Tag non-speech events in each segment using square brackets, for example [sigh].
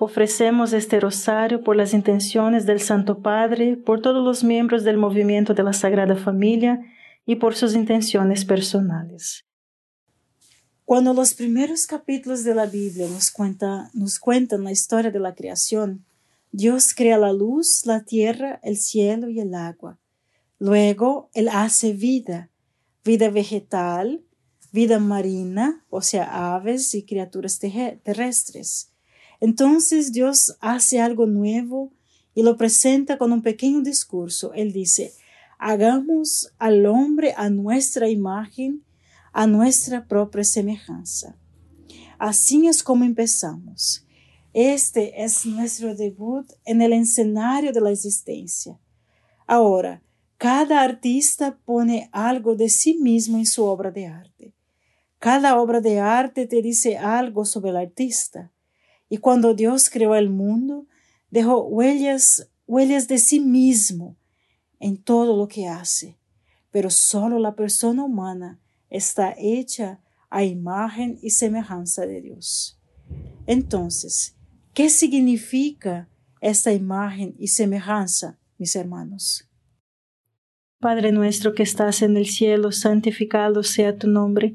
Ofrecemos este rosario por las intenciones del Santo Padre, por todos los miembros del movimiento de la Sagrada Familia y por sus intenciones personales. Cuando los primeros capítulos de la Biblia nos, cuenta, nos cuentan la historia de la creación, Dios crea la luz, la tierra, el cielo y el agua. Luego Él hace vida, vida vegetal, vida marina, o sea, aves y criaturas terrestres entonces Dios hace algo nuevo y lo presenta con un pequeño discurso. Él dice, hagamos al hombre a nuestra imagen, a nuestra propia semejanza. Así es como empezamos. Este es nuestro debut en el escenario de la existencia. Ahora, cada artista pone algo de sí mismo en su obra de arte. Cada obra de arte te dice algo sobre el artista. Y cuando Dios creó el mundo, dejó huellas, huellas de sí mismo en todo lo que hace. Pero solo la persona humana está hecha a imagen y semejanza de Dios. Entonces, ¿qué significa esta imagen y semejanza, mis hermanos? Padre nuestro que estás en el cielo, santificado sea tu nombre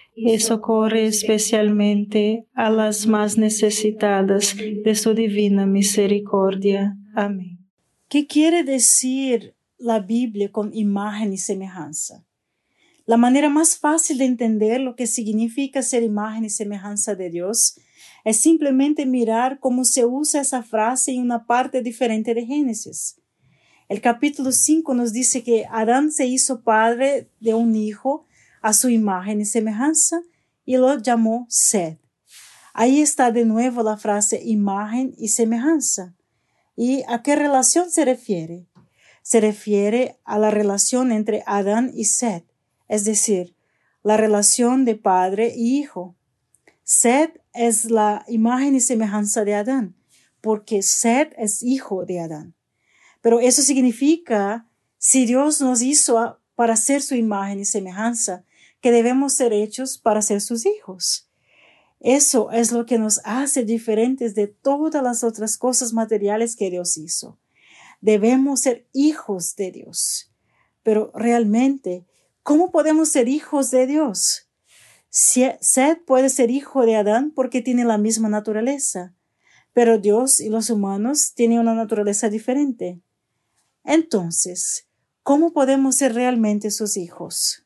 y socorre especialmente a las más necesitadas de su divina misericordia. Amén. ¿Qué quiere decir la Biblia con imagen y semejanza? La manera más fácil de entender lo que significa ser imagen y semejanza de Dios es simplemente mirar cómo se usa esa frase en una parte diferente de Génesis. El capítulo 5 nos dice que Adán se hizo padre de un hijo a su imagen y semejanza y lo llamó Sed. Ahí está de nuevo la frase imagen y semejanza. ¿Y a qué relación se refiere? Se refiere a la relación entre Adán y Sed, es decir, la relación de padre y hijo. Sed es la imagen y semejanza de Adán, porque Sed es hijo de Adán. Pero eso significa, si Dios nos hizo para ser su imagen y semejanza, que debemos ser hechos para ser sus hijos. Eso es lo que nos hace diferentes de todas las otras cosas materiales que Dios hizo. Debemos ser hijos de Dios. Pero realmente, ¿cómo podemos ser hijos de Dios? Seth puede ser hijo de Adán porque tiene la misma naturaleza, pero Dios y los humanos tienen una naturaleza diferente. Entonces, ¿cómo podemos ser realmente sus hijos?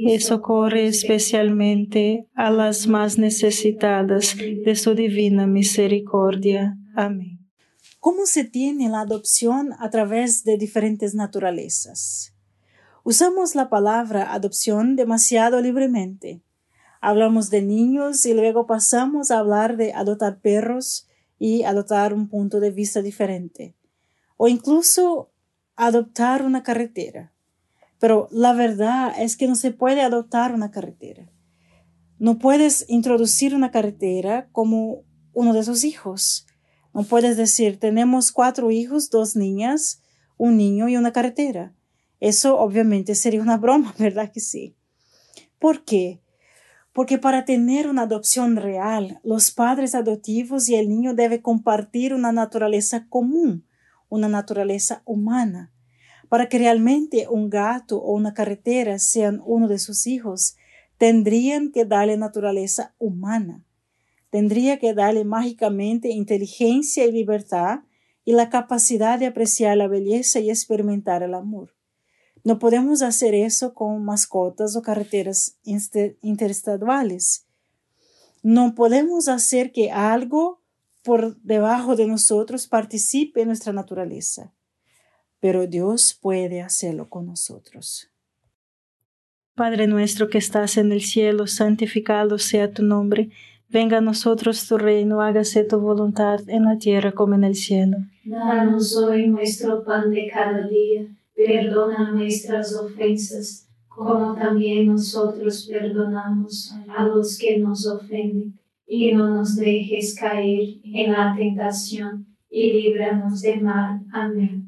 y socorre especialmente a las más necesitadas de su divina misericordia. Amén. ¿Cómo se tiene la adopción a través de diferentes naturalezas? Usamos la palabra adopción demasiado libremente. Hablamos de niños y luego pasamos a hablar de adoptar perros y adoptar un punto de vista diferente. O incluso adoptar una carretera. Pero la verdad es que no se puede adoptar una carretera. No puedes introducir una carretera como uno de sus hijos. No puedes decir, tenemos cuatro hijos, dos niñas, un niño y una carretera. Eso obviamente sería una broma, [laughs] ¿verdad que sí? ¿Por qué? Porque para tener una adopción real, los padres adoptivos y el niño deben compartir una naturaleza común, una naturaleza humana. Para que realmente un gato o una carretera sean uno de sus hijos, tendrían que darle naturaleza humana. Tendría que darle mágicamente inteligencia y libertad y la capacidad de apreciar la belleza y experimentar el amor. No podemos hacer eso con mascotas o carreteras interestaduales. No podemos hacer que algo por debajo de nosotros participe en nuestra naturaleza pero Dios puede hacerlo con nosotros. Padre nuestro que estás en el cielo, santificado sea tu nombre. Venga a nosotros tu reino, hágase tu voluntad en la tierra como en el cielo. Danos hoy nuestro pan de cada día, perdona nuestras ofensas, como también nosotros perdonamos a los que nos ofenden, y no nos dejes caer en la tentación y líbranos del mal. Amén.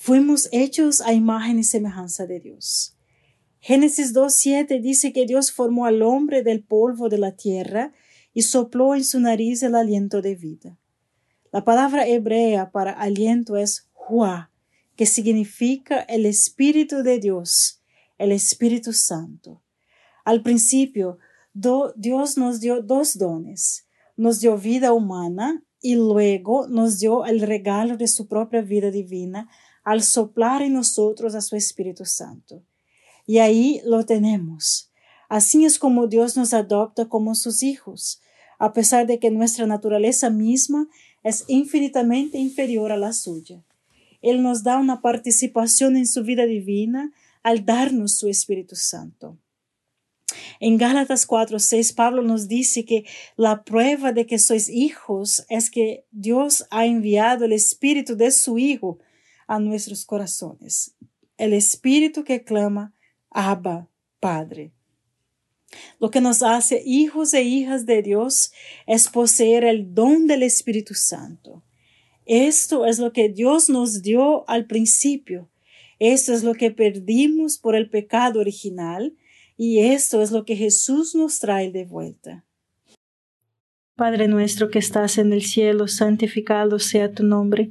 fuimos hechos a imagen y semejanza de Dios. Génesis 2.7 dice que Dios formó al hombre del polvo de la tierra y sopló en su nariz el aliento de vida. La palabra hebrea para aliento es hua, que significa el Espíritu de Dios, el Espíritu Santo. Al principio, Dios nos dio dos dones. Nos dio vida humana y luego nos dio el regalo de su propia vida divina al soplar en nosotros a su Espíritu Santo. Y ahí lo tenemos. Así es como Dios nos adopta como sus hijos, a pesar de que nuestra naturaleza misma es infinitamente inferior a la suya. Él nos da una participación en su vida divina al darnos su Espíritu Santo. En Gálatas 4:6 Pablo nos dice que la prueba de que sois hijos es que Dios ha enviado el Espíritu de su Hijo a nuestros corazones. El Espíritu que clama, Abba, Padre. Lo que nos hace hijos e hijas de Dios es poseer el don del Espíritu Santo. Esto es lo que Dios nos dio al principio. Esto es lo que perdimos por el pecado original y esto es lo que Jesús nos trae de vuelta. Padre nuestro que estás en el cielo, santificado sea tu nombre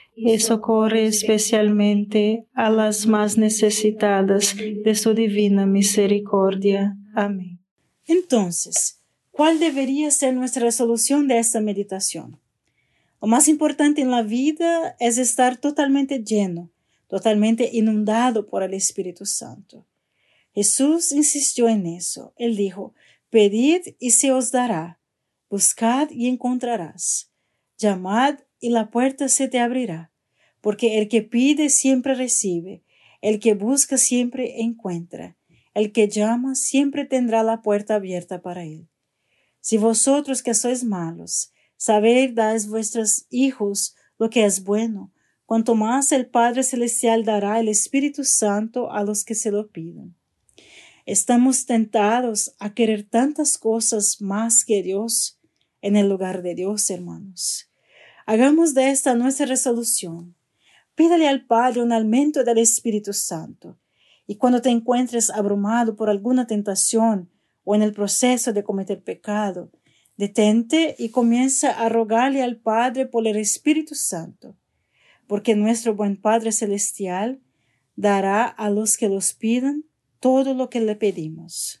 y socorre especialmente a las más necesitadas de su divina misericordia. Amén. Entonces, ¿cuál debería ser nuestra resolución de esta meditación? Lo más importante en la vida es estar totalmente lleno, totalmente inundado por el Espíritu Santo. Jesús insistió en eso. Él dijo, pedid y se os dará, buscad y encontrarás, llamad y la puerta se te abrirá, porque el que pide siempre recibe, el que busca siempre encuentra, el que llama siempre tendrá la puerta abierta para él. Si vosotros que sois malos, sabéis dar vuestros hijos lo que es bueno, cuanto más el Padre Celestial dará el Espíritu Santo a los que se lo piden. Estamos tentados a querer tantas cosas más que Dios en el lugar de Dios, hermanos. Hagamos de esta nuestra resolución. Pídale al Padre un aumento del Espíritu Santo. Y cuando te encuentres abrumado por alguna tentación o en el proceso de cometer pecado, detente y comienza a rogarle al Padre por el Espíritu Santo, porque nuestro buen Padre Celestial dará a los que los pidan todo lo que le pedimos.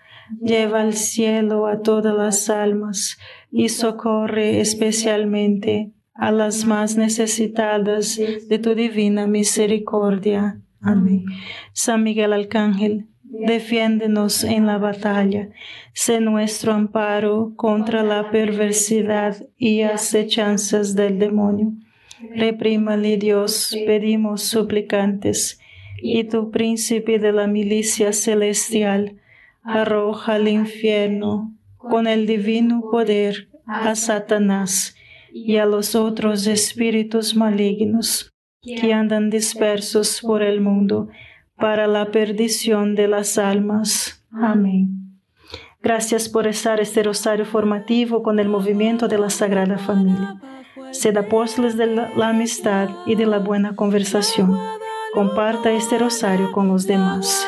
lleva al cielo a todas las almas y socorre especialmente a las más necesitadas de tu divina misericordia. Amén. San Miguel Arcángel, defiéndenos en la batalla, sé nuestro amparo contra la perversidad y acechanzas del demonio. Reprímale Dios, pedimos suplicantes, y tu príncipe de la milicia celestial, arroja al infierno con el divino poder a Satanás y a los otros espíritus malignos que andan dispersos por el mundo para la perdición de las almas. Amén. Gracias por estar este rosario formativo con el movimiento de la Sagrada Familia. Sed apóstoles de la amistad y de la buena conversación. Comparta este rosario con los demás.